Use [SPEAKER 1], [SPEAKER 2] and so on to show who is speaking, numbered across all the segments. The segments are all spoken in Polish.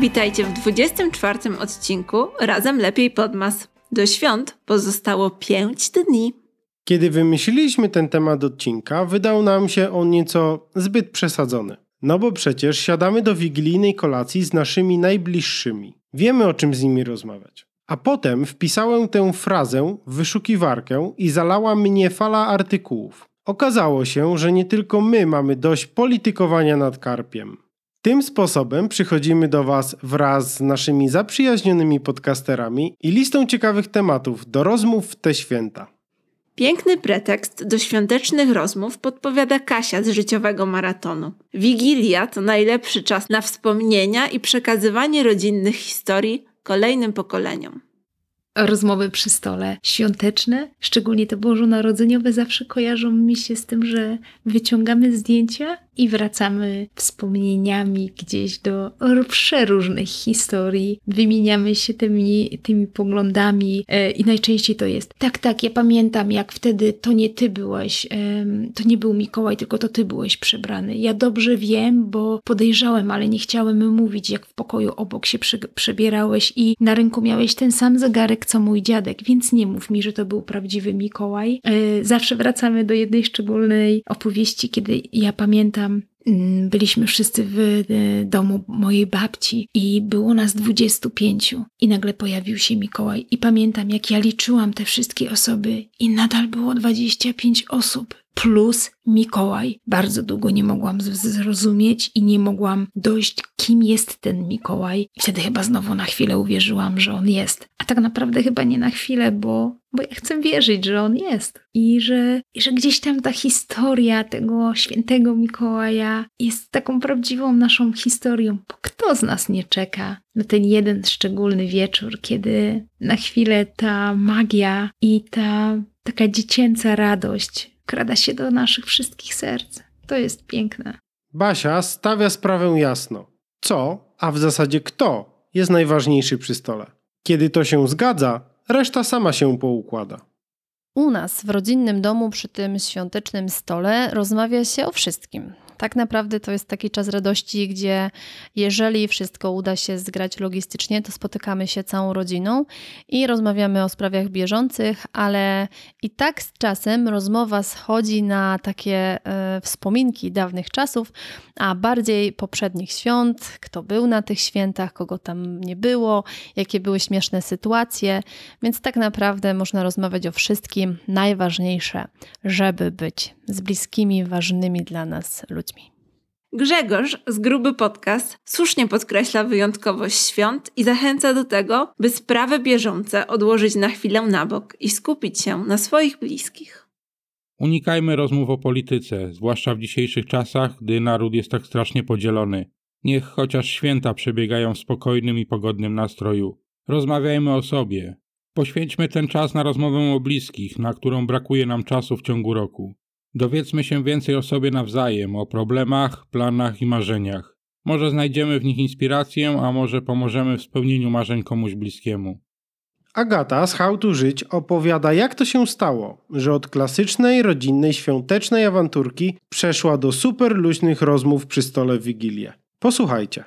[SPEAKER 1] Witajcie w 24 odcinku Razem Lepiej Podmas. Do świąt pozostało 5 dni.
[SPEAKER 2] Kiedy wymyśliliśmy ten temat odcinka, wydał nam się on nieco zbyt przesadzony. No bo przecież siadamy do wigilijnej kolacji z naszymi najbliższymi. Wiemy o czym z nimi rozmawiać. A potem wpisałem tę frazę w wyszukiwarkę i zalała mnie fala artykułów. Okazało się, że nie tylko my mamy dość politykowania nad karpiem. Tym sposobem przychodzimy do Was wraz z naszymi zaprzyjaźnionymi podcasterami i listą ciekawych tematów do rozmów w te święta.
[SPEAKER 1] Piękny pretekst do świątecznych rozmów podpowiada Kasia z życiowego maratonu. Wigilia to najlepszy czas na wspomnienia i przekazywanie rodzinnych historii kolejnym pokoleniom
[SPEAKER 3] rozmowy przy stole świąteczne, szczególnie te bożonarodzeniowe, zawsze kojarzą mi się z tym, że wyciągamy zdjęcia i wracamy wspomnieniami gdzieś do przeróżnych historii, wymieniamy się tymi, tymi poglądami e, i najczęściej to jest tak, tak, ja pamiętam jak wtedy to nie ty byłeś, to nie był Mikołaj, tylko to ty byłeś przebrany. Ja dobrze wiem, bo podejrzałem, ale nie chciałem mówić, jak w pokoju obok się przebierałeś i na rynku miałeś ten sam zegarek, co mój dziadek, więc nie mów mi, że to był prawdziwy Mikołaj. E, zawsze wracamy do jednej szczególnej opowieści, kiedy ja pamiętam, byliśmy wszyscy w e, domu mojej babci i było nas dwudziestu pięciu i nagle pojawił się Mikołaj i pamiętam jak ja liczyłam te wszystkie osoby i nadal było dwadzieścia pięć osób plus Mikołaj. Bardzo długo nie mogłam zrozumieć i nie mogłam dojść, kim jest ten Mikołaj. Wtedy chyba znowu na chwilę uwierzyłam, że on jest. Tak naprawdę chyba nie na chwilę, bo, bo ja chcę wierzyć, że on jest. I że, I że gdzieś tam ta historia tego świętego Mikołaja jest taką prawdziwą naszą historią. Bo kto z nas nie czeka na ten jeden szczególny wieczór, kiedy na chwilę ta magia i ta taka dziecięca radość krada się do naszych wszystkich serc. To jest piękne.
[SPEAKER 2] Basia stawia sprawę jasno. Co, a w zasadzie kto, jest najważniejszy przy stole. Kiedy to się zgadza, reszta sama się poukłada.
[SPEAKER 4] U nas w rodzinnym domu przy tym świątecznym stole rozmawia się o wszystkim tak naprawdę to jest taki czas radości, gdzie jeżeli wszystko uda się zgrać logistycznie, to spotykamy się całą rodziną i rozmawiamy o sprawach bieżących, ale i tak z czasem rozmowa schodzi na takie e, wspominki dawnych czasów, a bardziej poprzednich świąt, kto był na tych świętach, kogo tam nie było, jakie były śmieszne sytuacje, więc tak naprawdę można rozmawiać o wszystkim. Najważniejsze, żeby być z bliskimi, ważnymi dla nas ludźmi.
[SPEAKER 1] Grzegorz z Gruby Podcast słusznie podkreśla wyjątkowość świąt i zachęca do tego, by sprawy bieżące odłożyć na chwilę na bok i skupić się na swoich bliskich.
[SPEAKER 5] Unikajmy rozmów o polityce, zwłaszcza w dzisiejszych czasach, gdy naród jest tak strasznie podzielony. Niech chociaż święta przebiegają w spokojnym i pogodnym nastroju. Rozmawiajmy o sobie. Poświęćmy ten czas na rozmowę o bliskich, na którą brakuje nam czasu w ciągu roku. Dowiedzmy się więcej o sobie nawzajem, o problemach, planach i marzeniach. Może znajdziemy w nich inspirację, a może pomożemy w spełnieniu marzeń komuś bliskiemu.
[SPEAKER 2] Agata z How to Żyć opowiada, jak to się stało, że od klasycznej, rodzinnej, świątecznej awanturki przeszła do super luźnych rozmów przy stole w Wigilię. Posłuchajcie.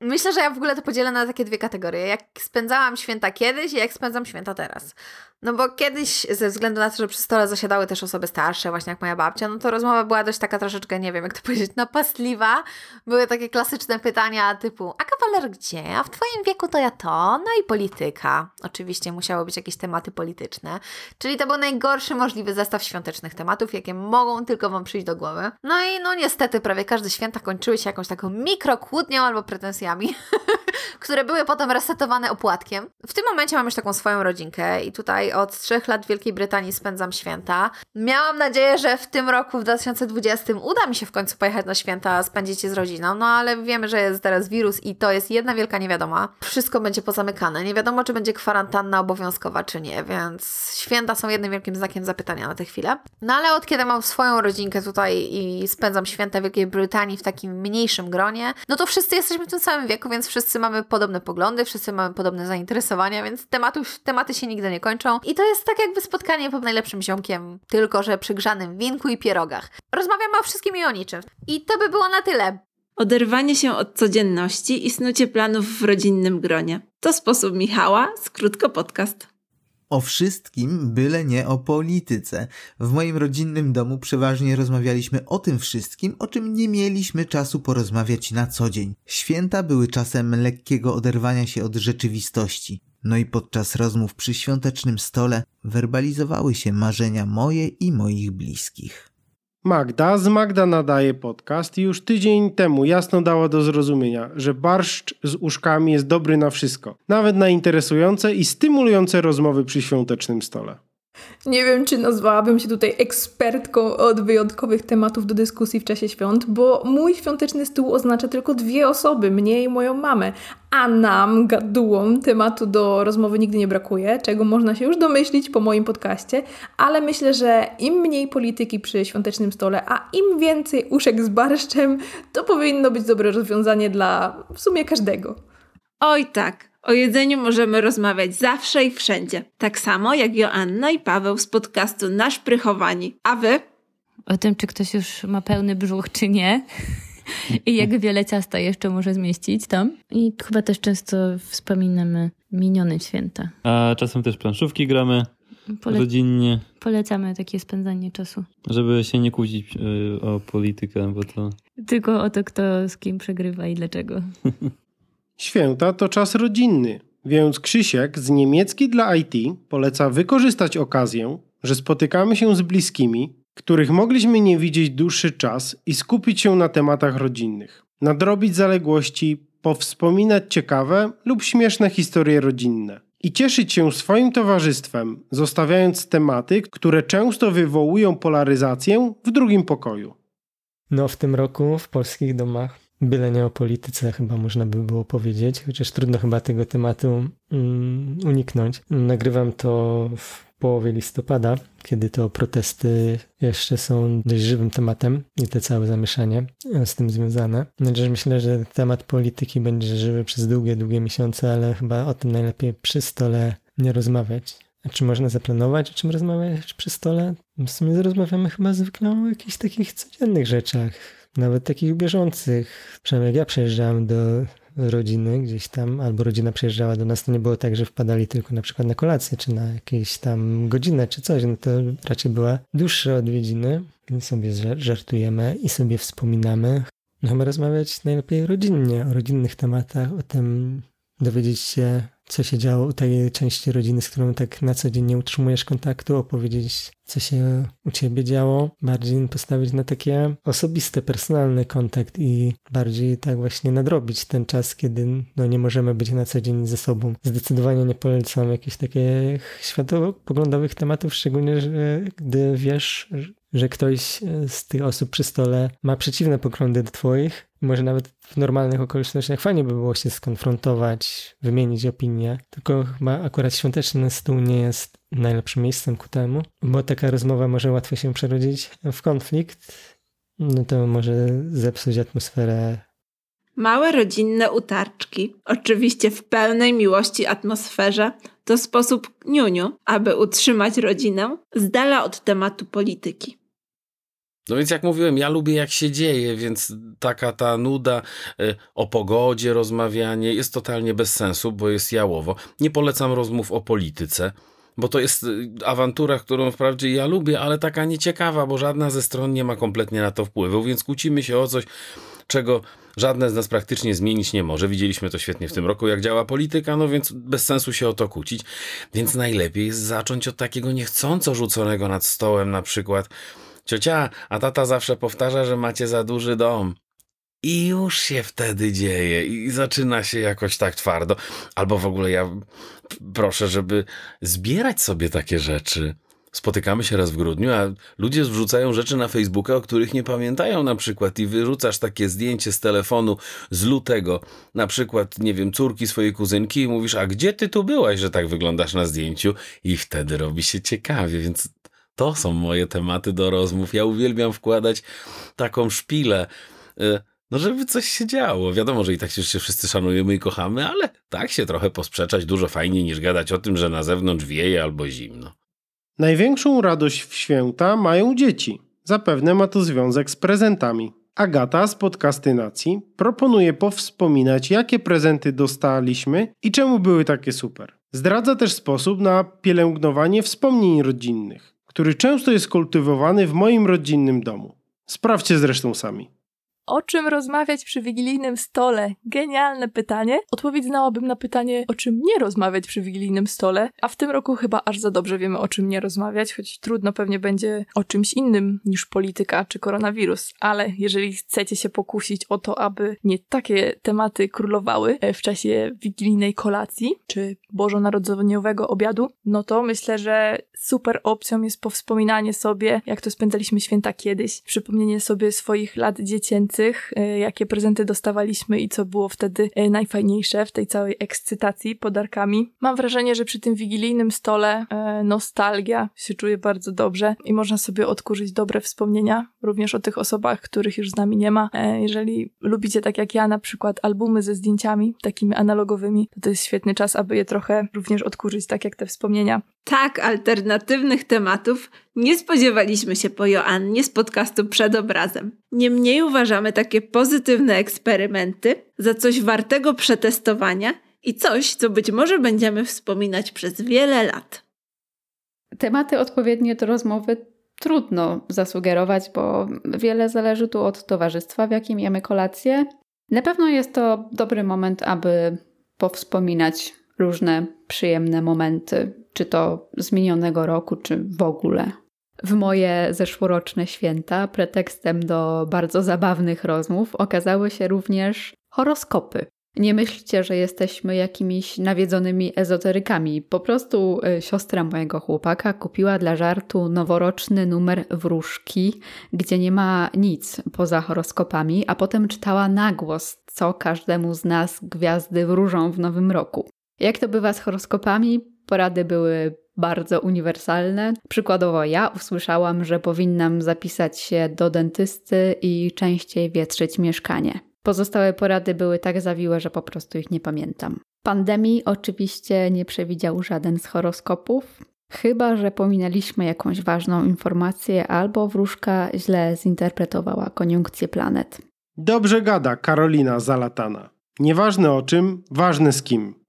[SPEAKER 6] Myślę, że ja w ogóle to podzielę na takie dwie kategorie. Jak spędzałam święta kiedyś i jak spędzam święta teraz. No bo kiedyś, ze względu na to, że przy stole zasiadały też osoby starsze, właśnie jak moja babcia, no to rozmowa była dość taka troszeczkę, nie wiem jak to powiedzieć, napastliwa. Były takie klasyczne pytania typu, a kawaler gdzie? A w twoim wieku to ja to? No i polityka. Oczywiście musiały być jakieś tematy polityczne. Czyli to był najgorszy możliwy zestaw świątecznych tematów, jakie mogą tylko wam przyjść do głowy. No i no niestety prawie każde święta kończyły się jakąś taką mikrokłótnią albo pretensjami, które były potem resetowane opłatkiem. W tym momencie mam już taką swoją rodzinkę i tutaj od trzech lat w Wielkiej Brytanii spędzam święta. Miałam nadzieję, że w tym roku, w 2020, uda mi się w końcu pojechać na święta, spędzić je z rodziną, no ale wiemy, że jest teraz wirus i to jest jedna wielka niewiadoma. Wszystko będzie pozamykane. Nie wiadomo, czy będzie kwarantanna obowiązkowa, czy nie, więc święta są jednym wielkim znakiem zapytania na tę chwilę. No ale od kiedy mam swoją rodzinkę tutaj i spędzam święta w Wielkiej Brytanii w takim mniejszym gronie, no to wszyscy jesteśmy w tym samym wieku, więc wszyscy mamy podobne poglądy, wszyscy mamy podobne zainteresowania, więc tematów, tematy się nigdy nie kończą. I to jest tak jakby spotkanie pod najlepszym ziomkiem, tylko że przy grzanym winku i pierogach. Rozmawiamy o wszystkim i o niczym. I to by było na tyle.
[SPEAKER 1] oderwanie się od codzienności i snucie planów w rodzinnym gronie. To sposób Michała, skrótko podcast.
[SPEAKER 7] O wszystkim, byle nie o polityce. W moim rodzinnym domu przeważnie rozmawialiśmy o tym wszystkim, o czym nie mieliśmy czasu porozmawiać na co dzień. Święta były czasem lekkiego oderwania się od rzeczywistości. No i podczas rozmów przy świątecznym stole werbalizowały się marzenia moje i moich bliskich.
[SPEAKER 2] Magda z Magda nadaje podcast i już tydzień temu jasno dała do zrozumienia, że barszcz z uszkami jest dobry na wszystko, nawet na interesujące i stymulujące rozmowy przy świątecznym stole.
[SPEAKER 8] Nie wiem, czy nazwałabym się tutaj ekspertką od wyjątkowych tematów do dyskusji w czasie świąt, bo mój świąteczny stół oznacza tylko dwie osoby, mnie i moją mamę, a nam, gadułom, tematu do rozmowy nigdy nie brakuje, czego można się już domyślić po moim podcaście, ale myślę, że im mniej polityki przy świątecznym stole, a im więcej uszek z barszczem, to powinno być dobre rozwiązanie dla w sumie każdego.
[SPEAKER 1] Oj tak, o jedzeniu możemy rozmawiać zawsze i wszędzie. Tak samo jak Joanna i Paweł z podcastu Nasz Prychowani. A wy?
[SPEAKER 9] O tym, czy ktoś już ma pełny brzuch, czy nie. I jak wiele ciasta jeszcze może zmieścić tam. I chyba też często wspominamy minione święta.
[SPEAKER 10] A czasem też planszówki gramy Pole rodzinnie.
[SPEAKER 9] Polecamy takie spędzanie czasu.
[SPEAKER 10] Żeby się nie kłócić y, o politykę, bo to...
[SPEAKER 9] Tylko o to, kto z kim przegrywa i dlaczego.
[SPEAKER 2] Święta to czas rodzinny, więc Krzysiek z niemiecki dla IT poleca wykorzystać okazję, że spotykamy się z bliskimi, których mogliśmy nie widzieć dłuższy czas i skupić się na tematach rodzinnych, nadrobić zaległości, powspominać ciekawe lub śmieszne historie rodzinne i cieszyć się swoim towarzystwem, zostawiając tematy, które często wywołują polaryzację w drugim pokoju.
[SPEAKER 11] No, w tym roku w polskich domach byle nie o polityce, chyba można by było powiedzieć, chociaż trudno chyba tego tematu mm, uniknąć. Nagrywam to w połowie listopada, kiedy to protesty jeszcze są dość żywym tematem i te całe zamieszanie z tym związane. Znaczy, myślę, że temat polityki będzie żywy przez długie, długie miesiące, ale chyba o tym najlepiej przy stole nie rozmawiać. Czy można zaplanować, o czym rozmawiać przy stole? W sumie rozmawiamy chyba zwykle o jakichś takich codziennych rzeczach nawet takich bieżących. Przynajmniej jak ja przejeżdżałem do rodziny gdzieś tam, albo rodzina przyjeżdżała do nas, to nie było tak, że wpadali tylko na przykład na kolację, czy na jakieś tam godzinę, czy coś, no to raczej była dłuższe odwiedziny i sobie żartujemy i sobie wspominamy. No chyba rozmawiać najlepiej rodzinnie, o rodzinnych tematach, o tym dowiedzieć się, co się działo u tej części rodziny, z którą tak na co dzień nie utrzymujesz kontaktu, opowiedzieć, co się u ciebie działo, bardziej postawić na takie osobiste, personalny kontakt i bardziej tak właśnie nadrobić ten czas, kiedy no, nie możemy być na co dzień ze sobą. Zdecydowanie nie polecam jakichś takich światopoglądowych tematów, szczególnie, że gdy wiesz, że ktoś z tych osób przy stole ma przeciwne poglądy do twoich, może nawet w normalnych okolicznościach fajnie by było się skonfrontować, wymienić opinie, tylko chyba akurat świąteczny stół nie jest najlepszym miejscem ku temu, bo taka rozmowa może łatwo się przerodzić w konflikt, no to może zepsuć atmosferę.
[SPEAKER 1] Małe rodzinne utarczki, oczywiście w pełnej miłości atmosferze, to sposób niuniu, aby utrzymać rodzinę z dala od tematu polityki.
[SPEAKER 12] No więc jak mówiłem, ja lubię jak się dzieje, więc taka ta nuda y, o pogodzie, rozmawianie jest totalnie bez sensu, bo jest jałowo. Nie polecam rozmów o polityce, bo to jest y, awantura, którą wprawdzie ja lubię, ale taka nieciekawa, bo żadna ze stron nie ma kompletnie na to wpływu, więc kłócimy się o coś, czego żadne z nas praktycznie zmienić nie może. Widzieliśmy to świetnie w tym roku, jak działa polityka, no więc bez sensu się o to kłócić. Więc najlepiej jest zacząć od takiego niechcąco rzuconego nad stołem, na przykład Ciocia, a tata zawsze powtarza, że macie za duży dom. I już się wtedy dzieje i zaczyna się jakoś tak twardo. Albo w ogóle ja proszę, żeby zbierać sobie takie rzeczy. Spotykamy się raz w grudniu, a ludzie wrzucają rzeczy na Facebooka, o których nie pamiętają na przykład i wyrzucasz takie zdjęcie z telefonu z lutego, na przykład, nie wiem, córki swojej kuzynki i mówisz, a gdzie ty tu byłaś, że tak wyglądasz na zdjęciu? I wtedy robi się ciekawie, więc to są moje tematy do rozmów. Ja uwielbiam wkładać taką szpilę, y, no żeby coś się działo. Wiadomo, że i tak się wszyscy szanujemy i kochamy, ale tak się trochę posprzeczać dużo fajniej niż gadać o tym, że na zewnątrz wieje albo zimno.
[SPEAKER 2] Największą radość w święta mają dzieci. Zapewne ma to związek z prezentami. Agata z Podcastynacji proponuje powspominać, jakie prezenty dostaliśmy i czemu były takie super. Zdradza też sposób na pielęgnowanie wspomnień rodzinnych, który często jest kultywowany w moim rodzinnym domu. Sprawdźcie zresztą sami.
[SPEAKER 8] O czym rozmawiać przy wigilijnym stole? Genialne pytanie. Odpowiedź znałabym na pytanie, o czym nie rozmawiać przy wigilijnym stole, a w tym roku chyba aż za dobrze wiemy, o czym nie rozmawiać, choć trudno pewnie będzie o czymś innym niż polityka czy koronawirus. Ale jeżeli chcecie się pokusić o to, aby nie takie tematy królowały e, w czasie wigilijnej kolacji czy bożonarodzeniowego obiadu, no to myślę, że super opcją jest powspominanie sobie, jak to spędzaliśmy święta kiedyś, przypomnienie sobie swoich lat dziecięcych, E, jakie prezenty dostawaliśmy i co było wtedy e, najfajniejsze w tej całej ekscytacji podarkami. Mam wrażenie, że przy tym wigilijnym stole e, nostalgia się czuje bardzo dobrze i można sobie odkurzyć dobre wspomnienia, również o tych osobach, których już z nami nie ma. Jeżeli lubicie, tak jak ja, na przykład albumy ze zdjęciami takimi analogowymi, to to jest świetny czas, aby je trochę również odkurzyć, tak jak te wspomnienia.
[SPEAKER 1] Tak, alternatywnych tematów nie spodziewaliśmy się po Joannie z podcastu Przed obrazem. Niemniej uważamy takie pozytywne eksperymenty za coś wartego przetestowania i coś, co być może będziemy wspominać przez wiele lat.
[SPEAKER 13] Tematy odpowiednie do rozmowy trudno zasugerować, bo wiele zależy tu od towarzystwa, w jakim jemy kolację. Na pewno jest to dobry moment, aby powspominać różne przyjemne momenty, czy to z minionego roku, czy w ogóle. W moje zeszłoroczne święta pretekstem do bardzo zabawnych rozmów okazały się również horoskopy. Nie myślcie, że jesteśmy jakimiś nawiedzonymi ezoterykami. Po prostu y, siostra mojego chłopaka kupiła dla żartu noworoczny numer wróżki, gdzie nie ma nic poza horoskopami, a potem czytała na głos, co każdemu z nas gwiazdy wróżą w nowym roku. Jak to bywa z horoskopami? Porady były bardzo uniwersalne. Przykładowo ja usłyszałam, że powinnam zapisać się do dentysty i częściej wietrzyć mieszkanie. Pozostałe porady były tak zawiłe, że po prostu ich nie pamiętam. Pandemii oczywiście nie przewidział żaden z horoskopów, chyba że pominęliśmy jakąś ważną informację albo wróżka źle zinterpretowała koniunkcję planet.
[SPEAKER 2] Dobrze gada Karolina Zalatana. Nieważne o czym, ważne z kim.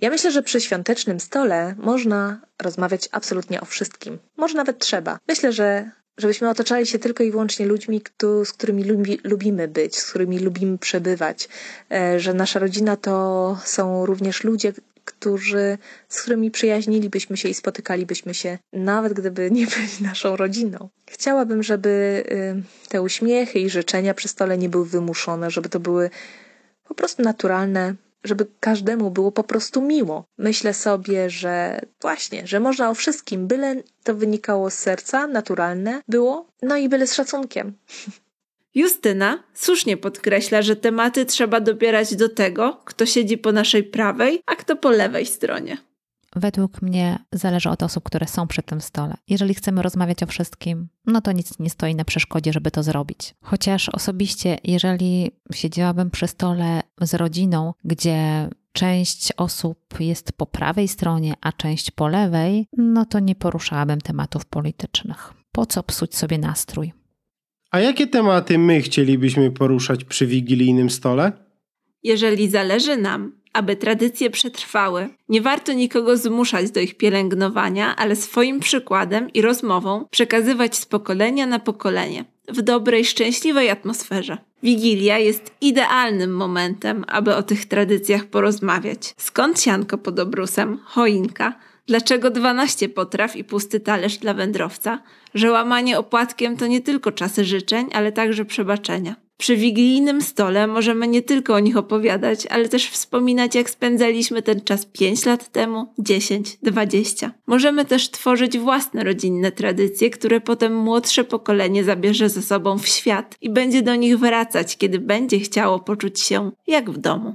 [SPEAKER 14] Ja myślę, że przy świątecznym stole można rozmawiać absolutnie o wszystkim. Może nawet trzeba. Myślę, że żebyśmy otaczali się tylko i wyłącznie ludźmi, z którymi lubi, lubimy być, z którymi lubimy przebywać, e, że nasza rodzina to są również ludzie, którzy, z którymi przyjaźnilibyśmy się i spotykalibyśmy się, nawet gdyby nie byli naszą rodziną. Chciałabym, żeby y, te uśmiechy i życzenia przy stole nie były wymuszone, żeby to były po prostu naturalne żeby każdemu było po prostu miło. Myślę sobie, że właśnie, że można o wszystkim, byle to wynikało z serca, naturalne było, no i byle z szacunkiem.
[SPEAKER 1] Justyna słusznie podkreśla, że tematy trzeba dobierać do tego, kto siedzi po naszej prawej, a kto po lewej stronie
[SPEAKER 15] według mnie zależy od osób, które są przy tym stole. Jeżeli chcemy rozmawiać o wszystkim, no to nic nie stoi na przeszkodzie, żeby to zrobić. Chociaż osobiście, jeżeli siedziałabym przy stole z rodziną, gdzie część osób jest po prawej stronie, a część po lewej, no to nie poruszałabym tematów politycznych. Po co psuć sobie nastrój?
[SPEAKER 2] A jakie tematy my chcielibyśmy poruszać przy wigilijnym stole?
[SPEAKER 1] Jeżeli zależy nam, aby tradycje przetrwały. Nie warto nikogo zmuszać do ich pielęgnowania, ale swoim przykładem i rozmową przekazywać z pokolenia na pokolenie w dobrej, szczęśliwej atmosferze. Wigilia jest idealnym momentem, aby o tych tradycjach porozmawiać. Skąd sianko pod obrusem, choinka, Dlaczego 12 potraw i pusty talerz dla wędrowca? Że łamanie opłatkiem to nie tylko czasy życzeń, ale także przebaczenia. Przy wigilijnym stole możemy nie tylko o nich opowiadać, ale też wspominać, jak spędzaliśmy ten czas 5 lat temu, 10, 20. Możemy też tworzyć własne rodzinne tradycje, które potem młodsze pokolenie zabierze ze sobą w świat i będzie do nich wracać, kiedy będzie chciało poczuć się jak w domu.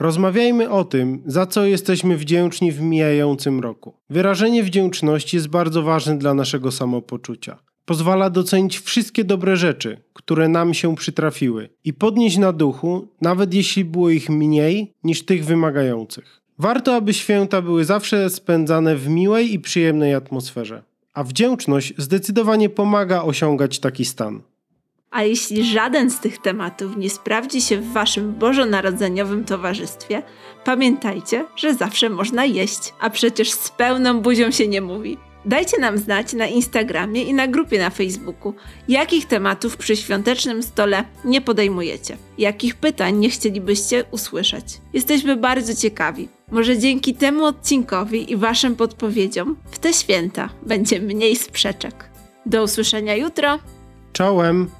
[SPEAKER 2] Rozmawiajmy o tym, za co jesteśmy wdzięczni w mijającym roku. Wyrażenie wdzięczności jest bardzo ważne dla naszego samopoczucia. Pozwala docenić wszystkie dobre rzeczy, które nam się przytrafiły i podnieść na duchu, nawet jeśli było ich mniej niż tych wymagających. Warto, aby święta były zawsze spędzane w miłej i przyjemnej atmosferze, a wdzięczność zdecydowanie pomaga osiągać taki stan.
[SPEAKER 1] A jeśli żaden z tych tematów nie sprawdzi się w waszym bożonarodzeniowym towarzystwie, pamiętajcie, że zawsze można jeść, a przecież z pełną buzią się nie mówi. Dajcie nam znać na Instagramie i na grupie na Facebooku, jakich tematów przy świątecznym stole nie podejmujecie, jakich pytań nie chcielibyście usłyszeć. Jesteśmy bardzo ciekawi. Może dzięki temu odcinkowi i Waszym podpowiedziom w te święta będzie mniej sprzeczek. Do usłyszenia jutro!
[SPEAKER 2] Czołem!